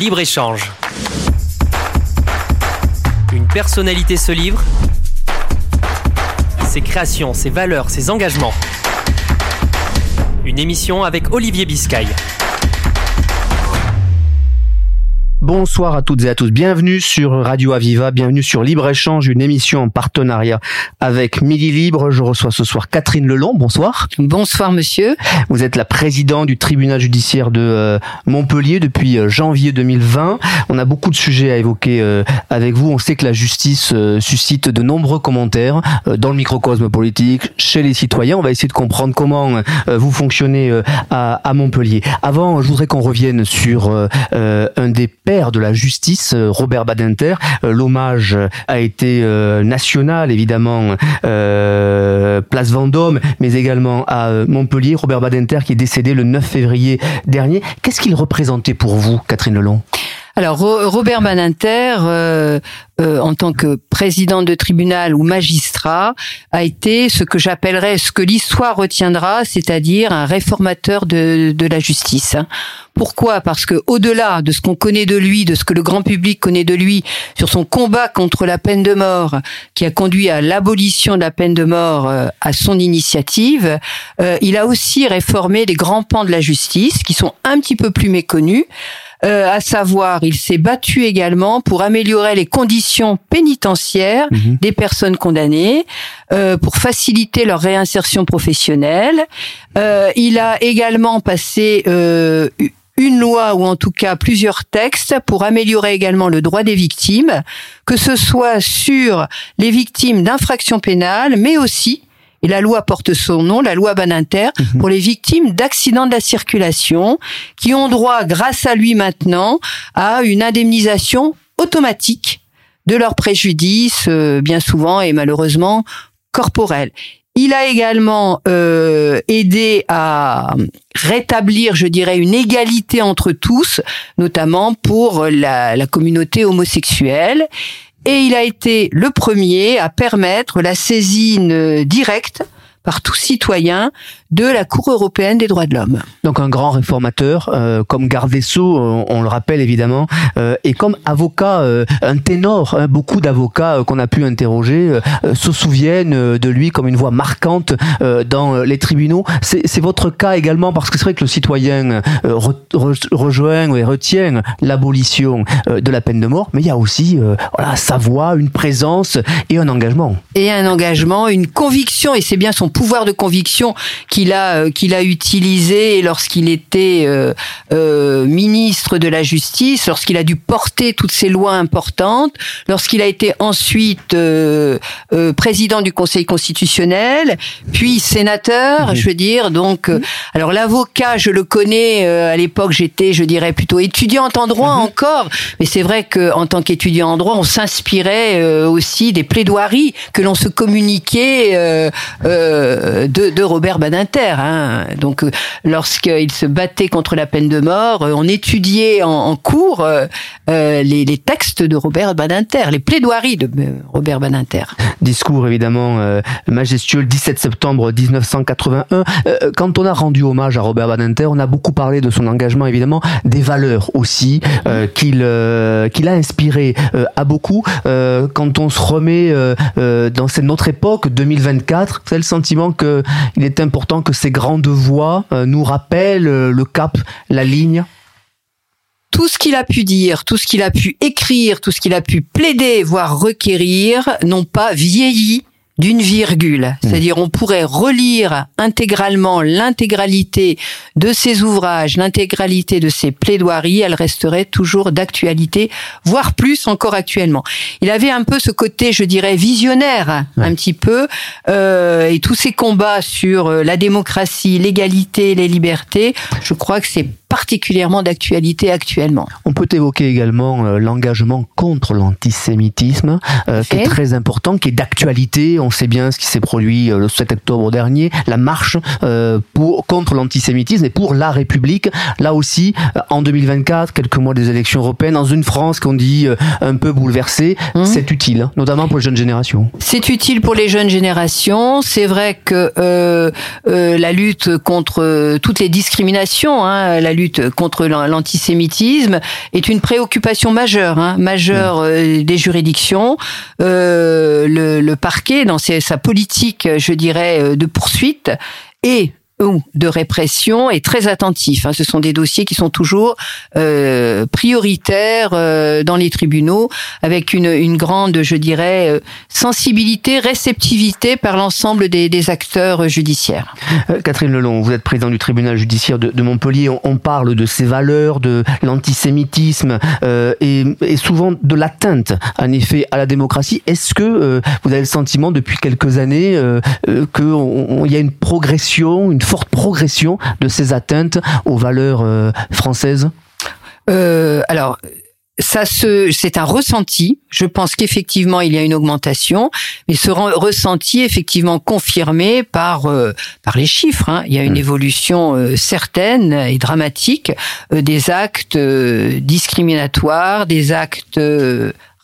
Libre-échange. Une personnalité se livre. Ses créations, ses valeurs, ses engagements. Une émission avec Olivier Biscay. Bonsoir à toutes et à tous. Bienvenue sur Radio Aviva, bienvenue sur Libre Échange, une émission en partenariat avec Midi Libre. Je reçois ce soir Catherine Lelon. Bonsoir. Bonsoir monsieur. Vous êtes la présidente du tribunal judiciaire de euh, Montpellier depuis euh, janvier 2020. On a beaucoup de sujets à évoquer euh, avec vous. On sait que la justice suscite de nombreux commentaires dans le microcosme politique, chez les citoyens. On va essayer de comprendre comment vous fonctionnez à Montpellier. Avant, je voudrais qu'on revienne sur un des de la justice, euh, Robert Badinter. Euh, l'hommage a été euh, national, évidemment, place Vendôme, mais également à Montpellier. Robert Badinter qui est décédé le 9 février dernier. Qu'est-ce qu'il représentait pour vous, Catherine Lelon alors Robert Badinter, en tant que président de tribunal ou magistrat, a été ce que j'appellerais, ce que l'histoire retiendra, c'est-à-dire un réformateur de, de la justice. Pourquoi? Parce que au-delà de ce qu'on connaît de lui, de ce que le grand public connaît de lui sur son combat contre la peine de mort, qui a conduit à l'abolition de la peine de mort euh, à son initiative, euh, il a aussi réformé les grands pans de la justice qui sont un petit peu plus méconnus. Euh, à savoir, il s'est battu également pour améliorer les conditions pénitentiaires mhm. des personnes condamnées, euh, pour faciliter leur réinsertion professionnelle. Euh, il a également passé euh, une loi ou en tout cas plusieurs textes pour améliorer également le droit des victimes, que ce soit sur les victimes d'infractions pénales, mais aussi et la loi porte son nom, la loi Baninter, mhm. pour les victimes d'accidents de la circulation, qui ont droit, grâce à lui maintenant, à une indemnisation automatique de leurs préjudices, euh, bien souvent et malheureusement corporels. Il a également euh, aidé à rétablir, je dirais, une égalité entre tous, notamment pour la, la communauté homosexuelle et il a été le premier à permettre la saisine directe par tout citoyen de la Cour européenne des droits de l'homme. Donc un grand réformateur, euh, comme garde des Sceaux, on, le rappelle évidemment, euh, et comme avocat, euh, un ténor, hein, beaucoup d'avocats qu'on a pu interroger se souviennent de lui comme une voix marquante dans les tribunaux. C'est votre cas également, parce que c'est vrai que le citoyen rejoint et retient l'abolition de la peine de mort, mais il y a aussi voilà, sa voix, une présence et un engagement. Et un engagement, une conviction, et c'est bien son pouvoir de conviction qu'il a euh, qu'il a utilisé lorsqu'il était euh, euh, ministre de la Justice, lorsqu'il a dû porter toutes ces lois importantes, lorsqu'il a été ensuite président du Conseil constitutionnel, puis sénateur, mhm. je veux dire. Donc, alors l'avocat, je le connais. à l'époque, j'étais, je dirais, plutôt étudiante en droit mhm. encore, mais c'est vrai que en tant qu'étudiant en droit, on s'inspirait aussi des plaidoiries que l'on se communiquait. Euh, euh, de, Robert Badinter. Hein. Donc, euh, lorsqu'il se battait contre la peine de mort, euh, on étudiait en, cours les, textes de Robert Badinter, les plaidoiries de Robert Badinter. Discours évidemment majestueux le 17 septembre 1981. quand on a rendu hommage à Robert Badinter, on a beaucoup parlé de son engagement évidemment, des valeurs aussi qu'il qu'il a inspiré à beaucoup. quand on se remet dans cette notre époque 2024, c'est le sentiment qu'il est important que ces grandes voix euh, nous rappellent euh, le cap, la ligne tout ce qu'il a pu dire, tout ce qu'il a pu écrire, tout ce qu'il a pu plaider, voire requérir, n'ont pas vieilli d'une virgule. Mmh. C'est-à-dire on pourrait relire intégralement l'intégralité de ses ouvrages, l'intégralité de ses plaidoiries, elle resterait toujours d'actualité, voire plus encore actuellement. Il avait un peu ce côté, je dirais, visionnaire, un petit peu, euh, et tous ces combats sur euh, la démocratie, l'égalité, les libertés, je crois que c'est particulièrement d'actualité actuellement. On peut évoquer également euh, l'engagement contre l'antisémitisme, euh, qui est très important, qui est d'actualité. On sait bien ce qui s'est produit euh, le 7 octobre dernier, la marche pour, contre l'antisémitisme et pour la République. Là aussi, en 2024, quelques mois des élections européennes, dans une France qu'on dit un peu bouleversée, mmh. c'est utile, notamment pour les jeunes générations. C'est utile pour les jeunes générations. C'est vrai que la lutte contre toutes les discriminations, hein, la lutte lutte contre l'antisémitisme est une préoccupation majeure, hein, majeure mmh. des juridictions. le, le, parquet, dans sa politique, je dirais, de poursuite, et ou de répression est très attentif. Hein. Ce sont des dossiers qui sont toujours euh, prioritaires euh, dans les tribunaux, avec une, une grande, je dirais, euh, sensibilité, réceptivité par l'ensemble des, des, acteurs judiciaires. Euh, Catherine Lelon, vous êtes président du tribunal judiciaire de, Montpellier. On, on, parle de ces valeurs, de l'antisémitisme et, et, souvent de l'atteinte, en effet, à la démocratie. Est-ce que vous avez le sentiment depuis quelques années qu'il y a une progression, une forte progression de ces atteintes aux valeurs euh, françaises? Euh, Alors, ça se, c'est un ressenti. Je pense qu'effectivement il y a une augmentation, mais ce ressenti est effectivement confirmé par euh, par les chiffres. Hein. Il y a une mmh. évolution certaine et dramatique des actes discriminatoires, des actes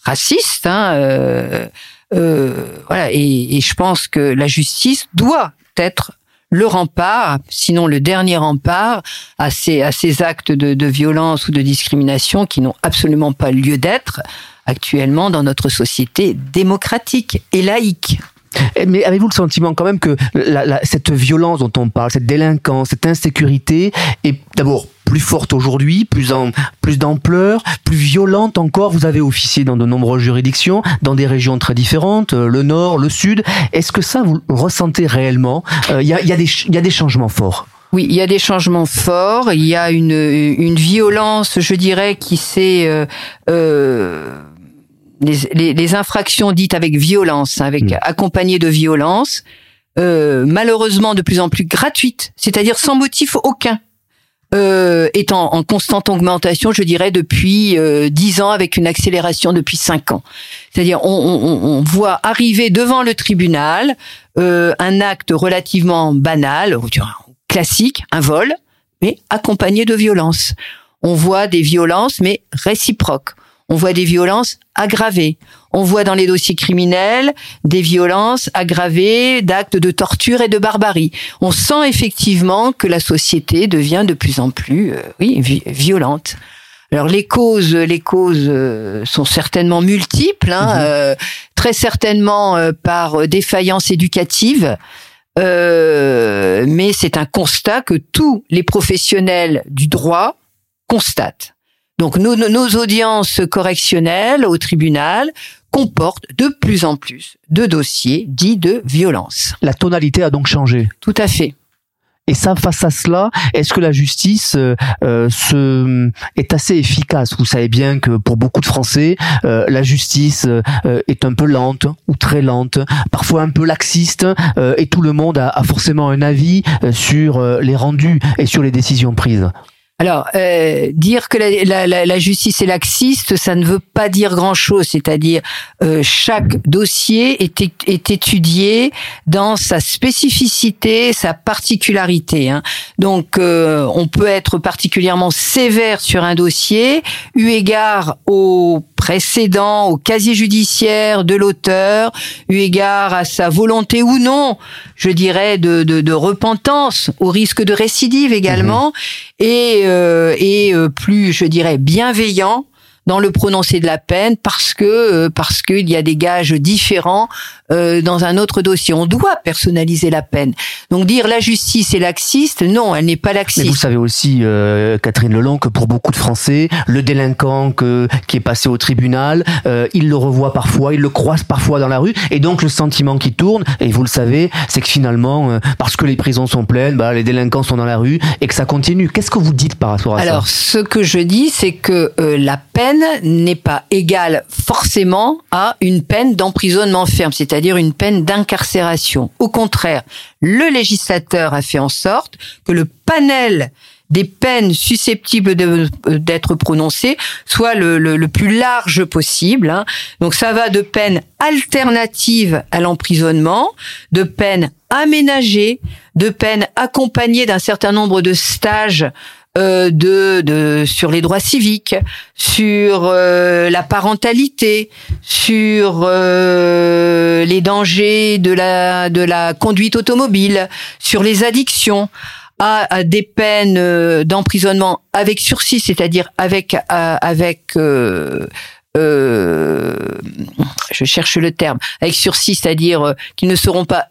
racistes. Hein, voilà, et, et, je pense que la justice doit être le rempart, sinon le dernier rempart, à ces, actes de, de violence ou de discrimination qui n'ont absolument pas lieu d'être actuellement dans notre société démocratique et laïque. Eh, mais avez-vous le sentiment quand même que la, la, cette violence dont on parle, cette délinquance, cette insécurité est d'abord plus forte aujourd'hui, plus en plus d'ampleur, plus violente encore? Vous avez officié dans de nombreuses juridictions, dans des régions très différentes, euh, le nord, le sud. Est-ce que ça vous ressentez réellement? Euh, Il y, a, y, a y a des changements forts. Oui, il y a des changements forts. Il y a une, une violence, je dirais, qui s'est euh, euh les, les, infractions dites avec violence, avec mmh. accompagnées de violence, euh, malheureusement de plus en plus gratuites, c'est-à-dire sans motif aucun euh, est en, en, constante augmentation, je dirais, depuis euh, 10 ans, avec une accélération depuis 5 ans. C'est-à-dire, on, on, on, voit arriver devant le tribunal euh, un acte relativement banal, classique, un vol, mais accompagné de violence. On voit des violences, mais réciproques. On voit des violences aggravées. On voit dans les dossiers criminels des violences aggravées d'actes de torture et de barbarie. On sent effectivement que la société devient de plus en plus, euh, oui, violente. Alors les causes, les causes euh, sont certainement multiples, hein, mhm. euh, très certainement par défaillance éducative. mais c'est un constat que tous les professionnels du droit constatent. Donc nos, nos audiences correctionnelles au tribunal comportent de plus en plus de dossiers dits de violence. La tonalité a donc changé. Tout à fait. Et ça, face à cela, est-ce que la justice euh, euh se, est assez efficace? Vous savez bien que pour beaucoup de Français, euh, la justice euh, est un peu lente ou très lente, parfois un peu laxiste, euh, et tout le monde a, a forcément un avis sur les rendus et sur les décisions prises. Alors, euh, dire que la, la, la, justice est laxiste, ça ne veut pas dire grand-chose. C'est-à-dire, euh, chaque dossier est, est, étudié dans sa spécificité, sa particularité. Hein. Donc, euh, on peut être particulièrement sévère sur un dossier, eu égard au précédent, au casier judiciaire de l'auteur, eu égard à sa volonté ou non, je dirais, de, de, de repentance, au risque de récidive également. Mmh et, euh, et euh, plus, je dirais, bienveillant dans le prononcé de la peine parce que euh, parce qu'il y a des gages différents euh, dans un autre dossier. On doit personnaliser la peine. Donc dire la justice est laxiste, non, elle n'est pas laxiste. Mais vous savez aussi, euh, Catherine Lelon, que pour beaucoup de Français, le délinquant que, qui est passé au tribunal, euh, il le revoit parfois, il le croise parfois dans la rue, et donc le sentiment qui tourne, et vous le savez, c'est que finalement, euh, parce que les prisons sont pleines, bah, les délinquants sont dans la rue, et que ça continue. Qu'est-ce que vous dites par rapport à ça? Alors, ce que je dis, c'est que la peine n'est pas égale forcément à une peine d'emprisonnement ferme, c'est c'est-à-dire une peine d'incarcération. Au contraire, le législateur a fait en sorte que le panel des peines susceptibles d'être prononcées soit le, plus large possible. Hein. Donc ça va de peines alternatives à l'emprisonnement, de peines aménagées, de peines accompagnées d'un certain nombre de stages euh, de, de, sur les droits civiques, sur euh, la parentalité, sur euh, les dangers de la de la conduite automobile, sur les addictions à, des peines euh, d'emprisonnement avec sursis, c'est-à-dire avec avec je cherche le terme, avec sursis, c'est-à-dire qu'ils ne seront pas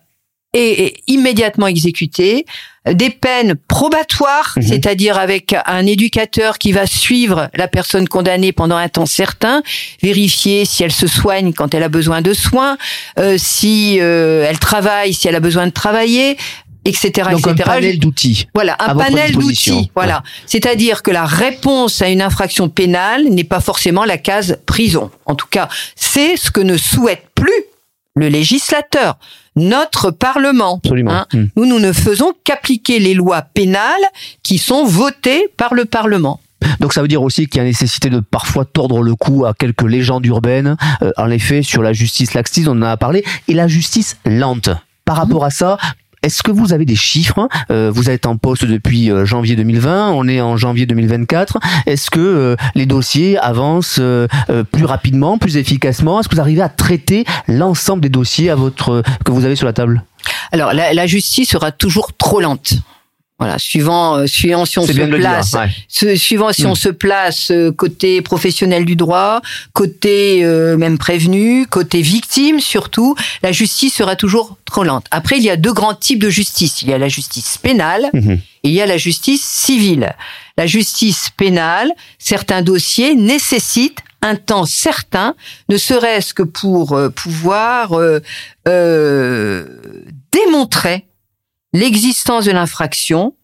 et, immédiatement exécutés, des peines probatoires, mhm. c'est-à-dire avec un éducateur qui va suivre la personne condamnée pendant un temps certain, vérifier si elle se soigne quand elle a besoin de soins, euh, si euh, elle travaille, si elle a besoin de travailler, etc. Donc un panel d'outils. Voilà, un panel d'outils. Voilà, c'est-à-dire que la réponse à une infraction pénale n'est pas forcément la case prison. En tout cas, c'est ce que ne souhaite plus le législateur notre Parlement. Absolument. Hein. Hmm. Nous, nous ne faisons qu'appliquer les lois pénales qui sont votées par le Parlement. Donc ça veut dire aussi qu'il y a nécessité de parfois tordre le cou à quelques légendes urbaines. Euh, en effet, sur la justice laxiste, on en a parlé, et la justice lente. Par rapport à ça, est-ce que vous avez des chiffres euh, Vous êtes en poste depuis euh, janvier 2020, on est en janvier 2024. Est-ce que euh, les dossiers avancent plus rapidement, plus efficacement? Est-ce que vous arrivez à traiter l'ensemble des dossiers à votre que vous avez sur la table? Alors la justice sera toujours trop lente. Voilà, suivant, euh, suivant si on se place, suivant si on mm. se place euh, côté professionnel du droit, côté euh, même prévenu, côté victime surtout, la justice sera toujours trop lente. Après, il y a deux grands types de justice. Il y a la justice pénale mm-hmm. et il y a la justice civile. La justice pénale, certains dossiers nécessitent un temps certain, ne serait-ce que pour pouvoir démontrer l'existence de l'infraction,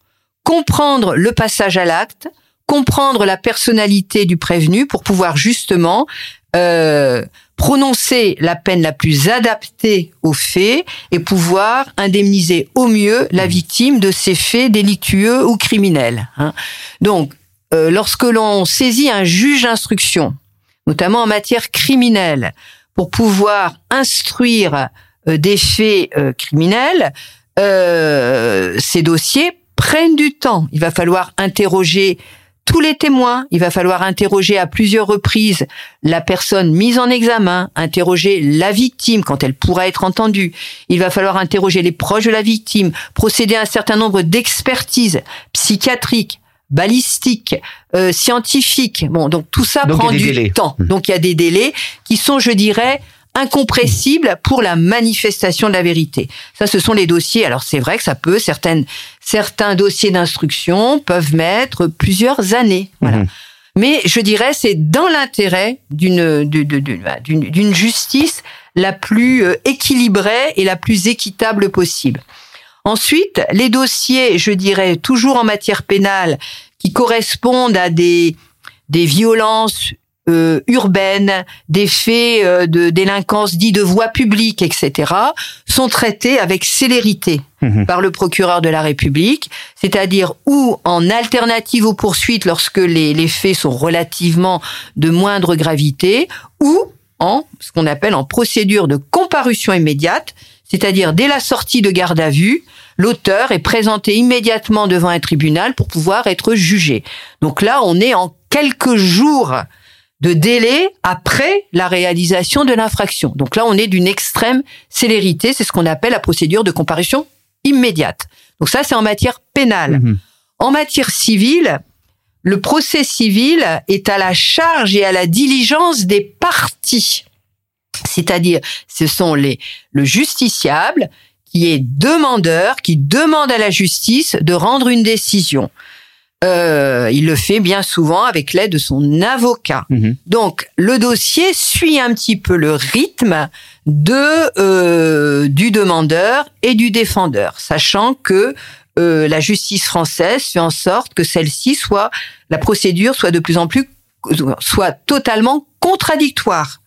comprendre le passage à l'acte, comprendre la personnalité du prévenu pour pouvoir justement euh, prononcer la peine la plus adaptée aux faits et pouvoir indemniser au mieux la victime de ces faits délictueux ou criminels. Hein. Donc, euh, lorsque l'on saisit un juge d'instruction, notamment en matière criminelle, pour pouvoir instruire euh, des faits criminels, euh, ces dossiers prennent du temps. Il va falloir interroger tous les témoins, il va falloir interroger à plusieurs reprises la personne mise en examen, interroger la victime quand elle pourra être entendue. Il va falloir interroger les proches de la victime, procéder à un certain nombre d'expertises psychiatriques, balistiques, euh, scientifiques. Bon, donc tout ça prend du temps. Mmh. Donc il y a des délais qui sont, je dirais, incompressible pour la manifestation de la vérité. Ça, ce sont les dossiers. Alors c'est vrai que ça peut, certaines, certains dossiers d'instruction peuvent mettre plusieurs années. Voilà. Mhm. Mais je dirais, c'est dans l'intérêt d'une d'une justice la plus euh, équilibrée et la plus équitable possible. Ensuite, les dossiers, je dirais, toujours en matière pénale, qui correspondent à des des violences euh, urbaines, des faits euh, de délinquance dits de voie publique, etc., sont traités avec célérité mhm. par le procureur de la République, c'est-à-dire ou en alternative aux poursuites lorsque les, les faits sont relativement de moindre gravité, ou en ce qu'on appelle en procédure de comparution immédiate, c'est-à-dire dès la sortie de garde à vue, l'auteur est présenté immédiatement devant un tribunal pour pouvoir être jugé. Donc là, on est en quelques jours de délai après la réalisation de l'infraction. Donc là, on est d'une extrême célérité. C'est ce qu'on appelle la procédure de comparution immédiate. Donc ça, c'est en matière pénale. Mhm. En matière civile, le procès civil est à la charge et à la diligence des parties. C'est-à-dire, ce sont les, le justiciable qui est demandeur, qui demande à la justice de rendre une décision. Euh, il le fait bien souvent avec l'aide de son avocat. Mhm. Donc le dossier suit un petit peu le rythme de euh, du demandeur et du défendeur, sachant que euh, la justice française fait en sorte que celle-ci soit la procédure soit de plus en plus soit totalement contradictoire,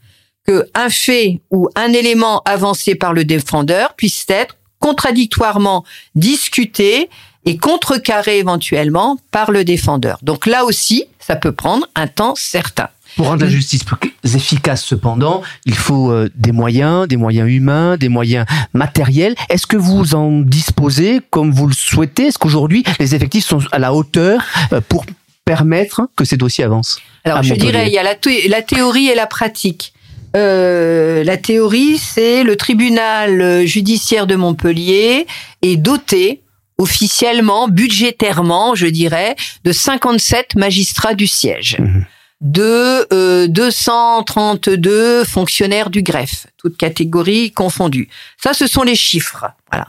que un fait ou un élément avancé par le défendeur puisse être contradictoirement discuté et contrecarré éventuellement par le défendeur. Donc là aussi, ça peut prendre un temps certain. Pour rendre la justice plus efficace, cependant, il faut euh, des moyens, des moyens humains, des moyens matériels. Est-ce que vous en disposez comme vous le souhaitez? Est-ce qu'aujourd'hui, les effectifs sont à la hauteur euh, pour permettre que ces dossiers avancent? Alors, je dirais, il y a la, la théorie et la pratique. Euh, la théorie, c'est le tribunal judiciaire de Montpellier est doté officiellement, budgétairement, je dirais, de 57 magistrats du siège. Mhm. de euh, 232 fonctionnaires du greffe, toutes catégories confondues. Ça, ce sont les chiffres. Voilà.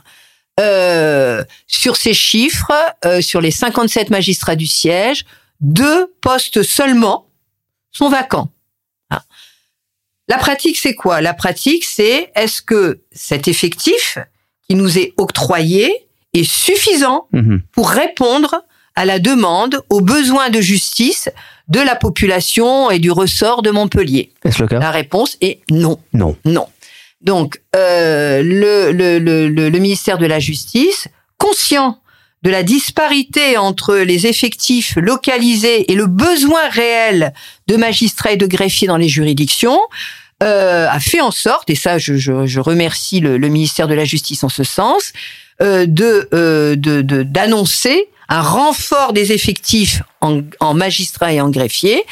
Euh, sur ces chiffres, euh, sur les 57 magistrats du siège, deux postes seulement sont vacants. Voilà. La pratique, c'est quoi? La pratique, c'est est-ce que cet effectif qui nous est octroyé est suffisant Mhm. pour répondre à la demande, aux besoins de justice de la population et du ressort de Montpellier Est-ce le cas? La réponse est non. Non. Non. Donc, euh, le, le, le, le, ministère de la Justice, conscient de la disparité entre les effectifs localisés et le besoin réel de magistrats et de greffiers dans les juridictions, euh, a fait en sorte, et ça je, je, je remercie le, le, ministère de la Justice en ce sens, de euh, de- de- d'annoncer un renfort des effectifs en, en magistrats et en greffiers.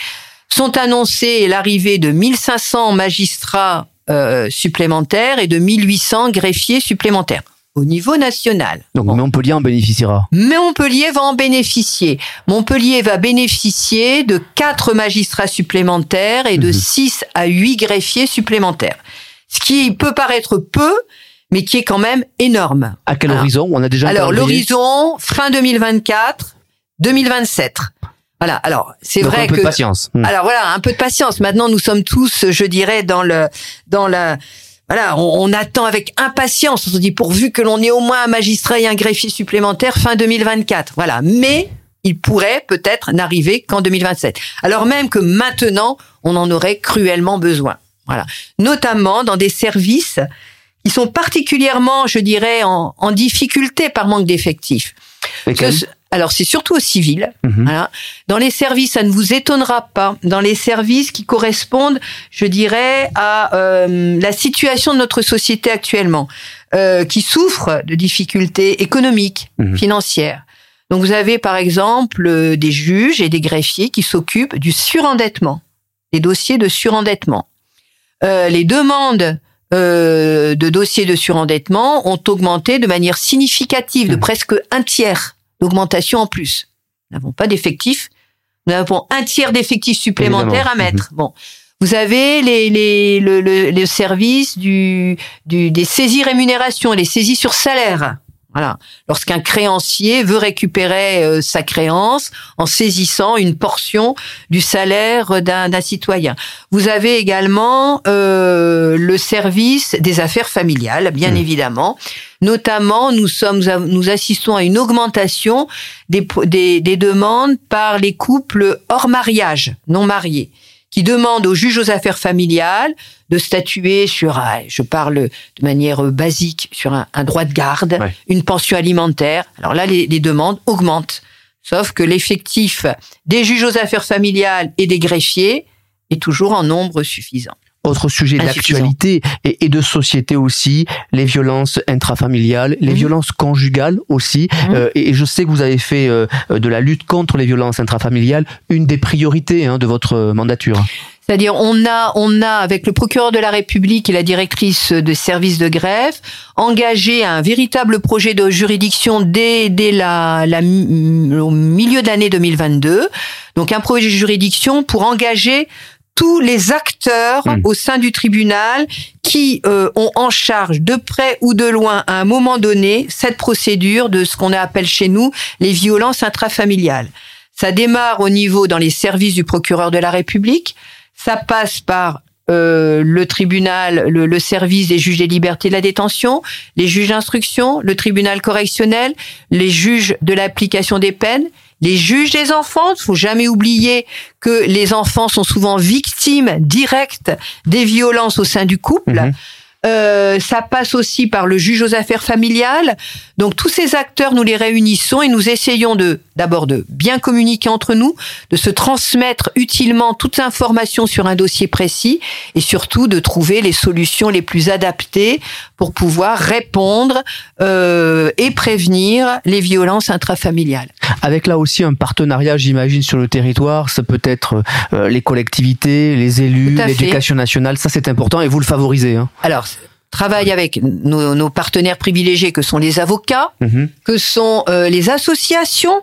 Sont annoncés l'arrivée de 1500 magistrats euh, supplémentaires et de 1800 greffiers supplémentaires au niveau national. Donc Bon. Montpellier en bénéficiera. Mais Montpellier va en bénéficier. Montpellier va bénéficier de quatre magistrats supplémentaires et de Mhm. 6 à 8 greffiers supplémentaires. Ce qui peut paraître peu, mais qui est quand même énorme. À quel Alors- horizon? On a déjà Alors l'horizon, fin 2024, 2027. Voilà, alors c'est vrai un peu que... de patience. Hmm. Alors voilà, un peu de patience. Maintenant, nous sommes tous, je dirais, dans le, dans la, voilà, on, on attend avec impatience. On se dit pourvu que l'on ait au moins un magistrat et un greffier supplémentaire fin 2024. Voilà, mais il pourrait peut-être n'arriver qu'en 2027. Alors même que maintenant, on en aurait cruellement besoin. Voilà, notamment dans des services qui sont particulièrement, je dirais, en, en difficulté par manque d'effectifs. Alors c'est surtout au civil. Voilà. Dans les services, ça ne vous étonnera pas. Dans les services qui correspondent, je dirais, à euh, la situation de notre société actuellement, euh, qui souffre de difficultés économiques, Mhm. financières. Donc vous avez par exemple euh, des juges et des greffiers qui s'occupent du surendettement, des dossiers de surendettement. Euh, les demandes euh, de dossiers de surendettement ont augmenté de manière significative, de Mhm. presque un tiers d'augmentation en plus. Nous n'avons pas d'effectifs, nous avons un tiers d'effectifs supplémentaires à mettre. Bon. Vous avez les, les, le, le, le service du, du, des saisies rémunération, les saisies sur salaire. Voilà. Lorsqu'un créancier veut récupérer euh, sa créance en saisissant une portion du salaire d'un citoyen. Vous avez également euh, le service des affaires familiales, bien Mmh. évidemment. Notamment, nous sommes, nous assistons à une augmentation des, des, des demandes par les couples hors mariage, non mariés, qui demandent aux juges aux affaires familiales de statuer sur, un- je parle de manière basique, sur un, un droit de garde, Ouais. une pension alimentaire. Alors là, les, les demandes augmentent. Sauf que l'effectif des juges aux affaires familiales et des greffiers est toujours en nombre suffisant. Autre sujet d'actualité et, et de société aussi, les violences intrafamiliales, les Mhm. violences conjugales aussi. Mhm. Euh, et, et je sais que vous avez fait euh, de la lutte contre les violences intrafamiliales une des priorités hein, de votre euh, mandature. C'est-à-dire, on a, on a, avec le procureur de la République et la directrice de service de greffe, engagé un véritable projet de juridiction dès, dès la, la, au milieu d'année 2022. Donc, un projet de juridiction pour engager tous les acteurs Mm. au sein du tribunal qui euh, ont en charge de près ou de loin à un moment donné cette procédure de ce qu'on appelle chez nous les violences intrafamiliales. Ça démarre au niveau dans les services du procureur de la République. Ça passe par euh, le tribunal, le, le service des juges des libertés de la détention, les juges d'instruction, le tribunal correctionnel, les juges de l'application des peines, les juges des enfants. Il faut jamais oublier que les enfants sont souvent victimes directes des violences au sein du couple. Mhm. Euh, ça passe aussi par le juge aux affaires familiales. Donc tous ces acteurs, nous les réunissons et nous essayons de d'abord de bien communiquer entre nous, de se transmettre utilement toutes informations sur un dossier précis et surtout de trouver les solutions les plus adaptées pour pouvoir répondre euh, et prévenir les violences intrafamiliales. Avec là aussi un partenariat, j'imagine, sur le territoire. Ça peut être euh, les collectivités, les élus, l'éducation nationale. Ça, c'est important et vous le favorisez. Hein. Alors travaille avec nos, nos partenaires privilégiés que sont les avocats, Mhm. que sont euh, les associations.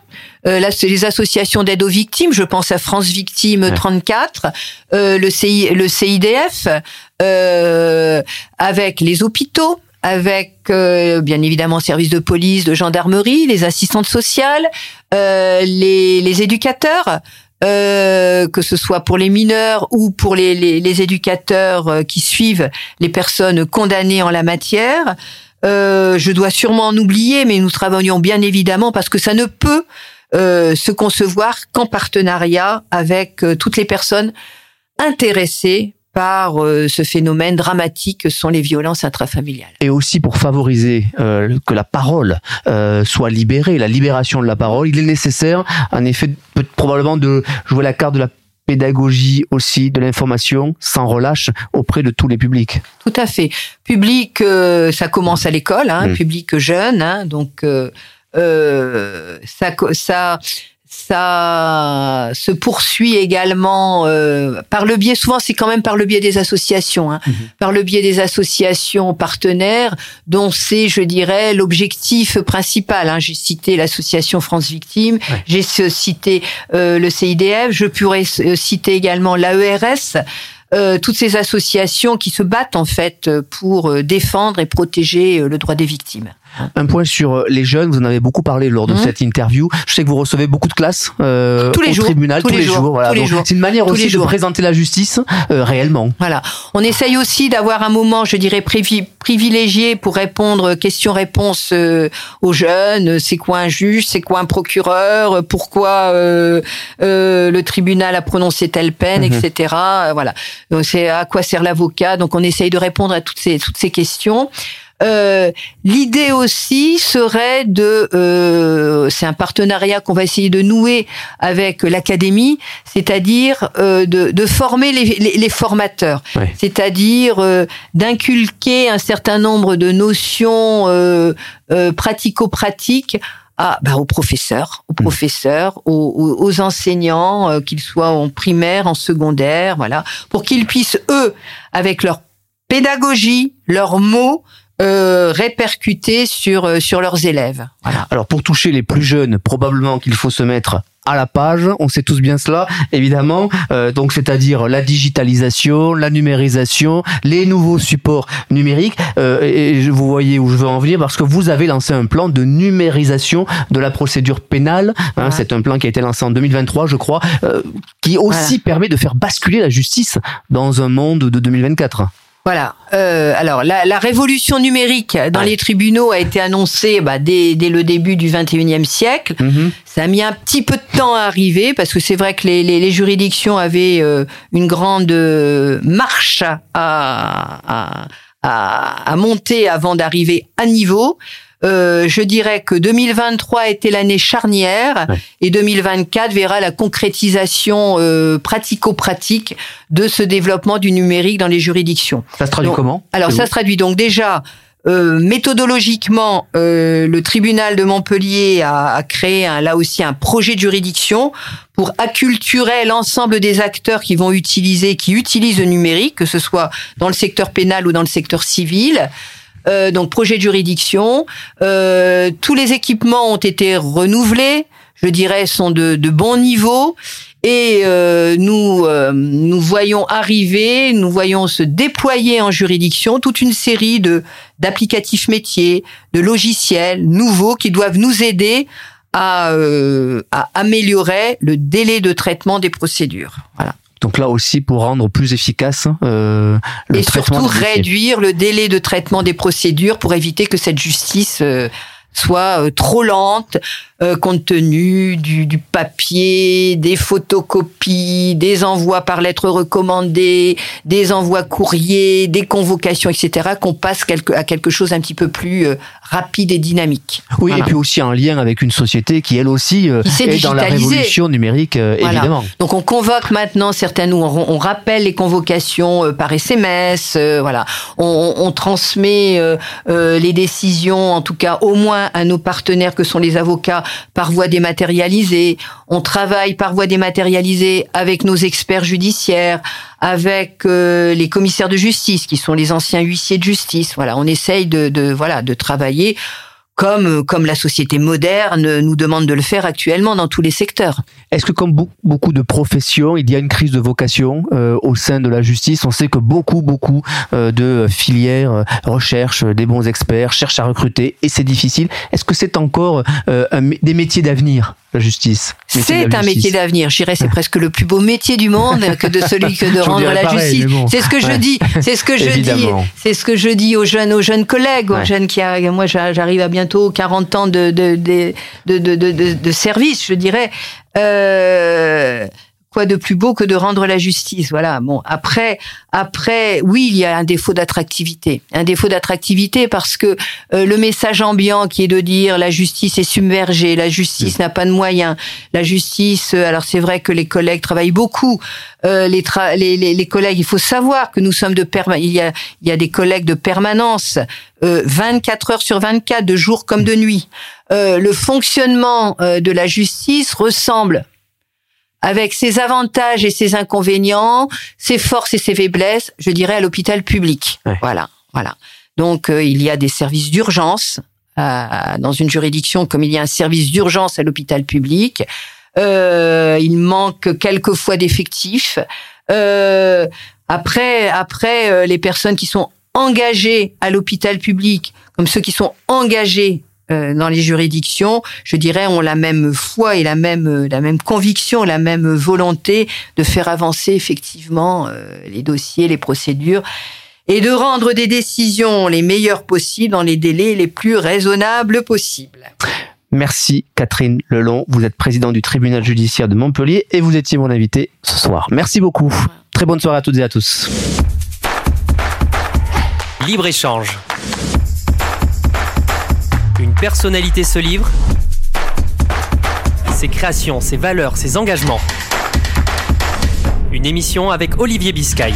Euh, là, c'est les associations d'aide aux victimes. Je pense à France Victime Ouais. 34, euh, le, CI, le CIDF, euh, avec les hôpitaux, avec euh, bien évidemment services de police, de gendarmerie, les assistantes sociales, euh, les, les éducateurs. Euh, que ce soit pour les mineurs ou pour les, les, les éducateurs euh, qui suivent les personnes condamnées en la matière. Euh, je dois sûrement en oublier, mais nous travaillons bien évidemment parce que ça ne peut euh, se concevoir qu'en partenariat avec toutes les personnes intéressées par euh, ce phénomène dramatique que sont les violences intrafamiliales. Et aussi pour favoriser euh, que la parole euh, soit libérée, la libération de la parole, il est nécessaire, en effet, probablement de jouer la carte de la pédagogie aussi, de l'information, sans relâche auprès de tous les publics. Tout à fait. Public, euh, ça commence à l'école, hein, Mm. public jeune, hein, donc euh, euh, ça, ça, ça se poursuit également euh, par le biais. Souvent, c'est quand même par le biais des associations, hein, Mhm. par le biais des associations partenaires, dont c'est, je dirais, l'objectif principal. Hein. J'ai cité l'association France Victime, Ouais. j'ai cité euh, le CIDF, je pourrais euh, citer également l'AERS euh, toutes ces associations qui se battent en fait pour euh, défendre et protéger euh, le droit des victimes. Un point sur euh, les jeunes, vous en avez beaucoup parlé lors de Mhm. cette interview. Je sais que vous recevez beaucoup de classes euh, Tous les au jours, tribunal tous tous, les les jours, voilà. C'est une manière tous les aussi de présenter la justice euh, réellement. Voilà. On essaye aussi d'avoir un moment, je dirais, privi- privilégié pour répondre questions-réponses euh, aux jeunes. C'est quoi un juge? C'est quoi un procureur? Pourquoi euh, euh, le tribunal a prononcé telle peine, Mhm. etc. Voilà. Donc c'est à quoi sert l'avocat? Donc on essaye de répondre à toutes ces toutes ces questions. Euh, L'idée aussi serait de, euh, c'est un partenariat qu'on va essayer de nouer avec l'académie, c'est-à-dire euh, de, de former les, les, les formateurs, c'est-à-dire euh, d'inculquer un certain nombre de notions euh, euh, pratico-pratiques à, bah, aux professeurs, aux professeurs, aux, aux- aux enseignants, euh, qu'ils soient en primaire, en secondaire, voilà, pour qu'ils puissent eux, avec leur pédagogie, leurs mots, euh, répercuter sur euh, sur leurs élèves. Voilà. Alors pour toucher les plus jeunes, probablement qu'il faut se mettre à la page. On sait tous bien cela, évidemment. Euh, donc c'est-à-dire la digitalisation, la numérisation, les nouveaux supports numériques. Euh, et je- vous voyez où je veux en venir parce que vous avez lancé un plan de numérisation de la procédure pénale. Hein. C'est un plan qui a été lancé en 2023, je crois, euh, qui aussi permet de faire basculer la justice dans un monde de 2024. Voilà. Euh, alors la, la révolution numérique dans Ouais. les tribunaux a été annoncée bah, dès, dès le début du 21e siècle. Mhm. Ça a mis un petit peu de temps à arriver parce que c'est vrai que les, les, les juridictions avaient euh, une grande euh, marche à, à, à, à monter avant d'arriver à niveau. Euh, je dirais que 2023 était l'année charnière Ouais. et 2024 verra la concrétisation euh, pratico-pratique de ce développement du numérique dans les juridictions. Ça se traduit Donc, comment Alors ça se traduit donc déjà euh, méthodologiquement, euh, le tribunal de Montpellier a, a créé un, là aussi un projet de juridiction pour acculturer l'ensemble des acteurs qui vont utiliser, qui utilisent le numérique, que ce soit dans le secteur pénal ou dans le secteur civil. Euh, donc projet de juridiction. Euh, tous les équipements ont été renouvelés, je dirais, sont de, de bon niveau. Et euh, nous, euh, nous voyons arriver, nous voyons se déployer en juridiction toute une série de d'applicatifs métiers, de logiciels nouveaux qui doivent nous aider à, euh, à améliorer le délai de traitement des procédures. Voilà. Donc là aussi pour rendre plus efficace euh, le Et traitement surtout réduire le délai de traitement des procédures pour éviter que cette justice euh, soit euh, trop lente euh, compte tenu du, du papier, des photocopies, des envois par lettre recommandée, des envois courriers, des convocations, etc. Qu'on passe quelque, à quelque chose un petit peu plus euh, rapide et dynamique. Oui, Voilà. et puis aussi en lien avec une société qui elle aussi euh, Qui est dans la révolution numérique euh, Voilà. évidemment. Donc on convoque maintenant certains nous on, on rappelle les convocations euh, par SMS euh, voilà on, on- on transmet les décisions en tout cas au moins à nos partenaires que sont les avocats par voie dématérialisée on travaille par voie dématérialisée avec nos experts judiciaires avec les commissaires de justice, qui sont les anciens huissiers de justice. Voilà, on essaye de, de voilà de travailler comme, comme la société moderne nous demande de le faire actuellement dans tous les secteurs. Est-ce que comme beaucoup de professions, il y a une crise de vocation euh, au sein de la justice? On sait que beaucoup, beaucoup euh, de filières euh, recherchent des bons experts, cherchent à recruter, et c'est difficile. Est-ce que c'est encore des métiers d'avenir? La justice. C'est un métier d'avenir. Je dirais c'est presque le plus beau métier du monde que de celui que de rendre la justice. C'est ce que je dis. C'est ce que je dis. C'est ce que je dis aux jeunes, aux jeunes collègues, aux jeunes qui, a, moi, j'arrive à bientôt 40 ans de de de de, de, de service, je dirais. Euh, quoi de plus beau que de rendre la justice Voilà. Bon, après, après, oui, il y a un défaut d'attractivité, un défaut d'attractivité parce que euh, le message ambiant qui est de dire la justice est submergée, la justice n'a pas de moyens, la justice. Euh, alors c'est vrai que les collègues travaillent beaucoup. Euh, les, les, les, collègues, il faut savoir que nous sommes de permanence. Il y a, il y a des collègues de permanence, 24 heures sur 24, de jour comme de nuit. le fonctionnement de la justice ressemble avec ses avantages et ses inconvénients, ses forces et ses faiblesses, je dirais à l'hôpital public. Voilà, voilà. Donc euh, il y a des services d'urgence euh, dans une juridiction comme il y a un service d'urgence à l'hôpital public. Euh, il manque quelquefois d'effectifs. Euh, après, après les personnes qui sont engagées à l'hôpital public, comme ceux qui sont engagés euh, dans les juridictions, je dirais, ont la même foi et la même euh, la même conviction, la même volonté de faire avancer effectivement euh, les dossiers, les procédures et de rendre des décisions les meilleures possibles dans les délais les plus raisonnables possibles. Merci Catherine Lelon, vous êtes présidente du tribunal judiciaire de Montpellier et vous étiez mon invité ce soir. Merci beaucoup. Très bonne soirée à toutes et à tous. Libre échange personnalité se livre, ses créations, ses valeurs, ses engagements. Une émission avec Olivier Biscay.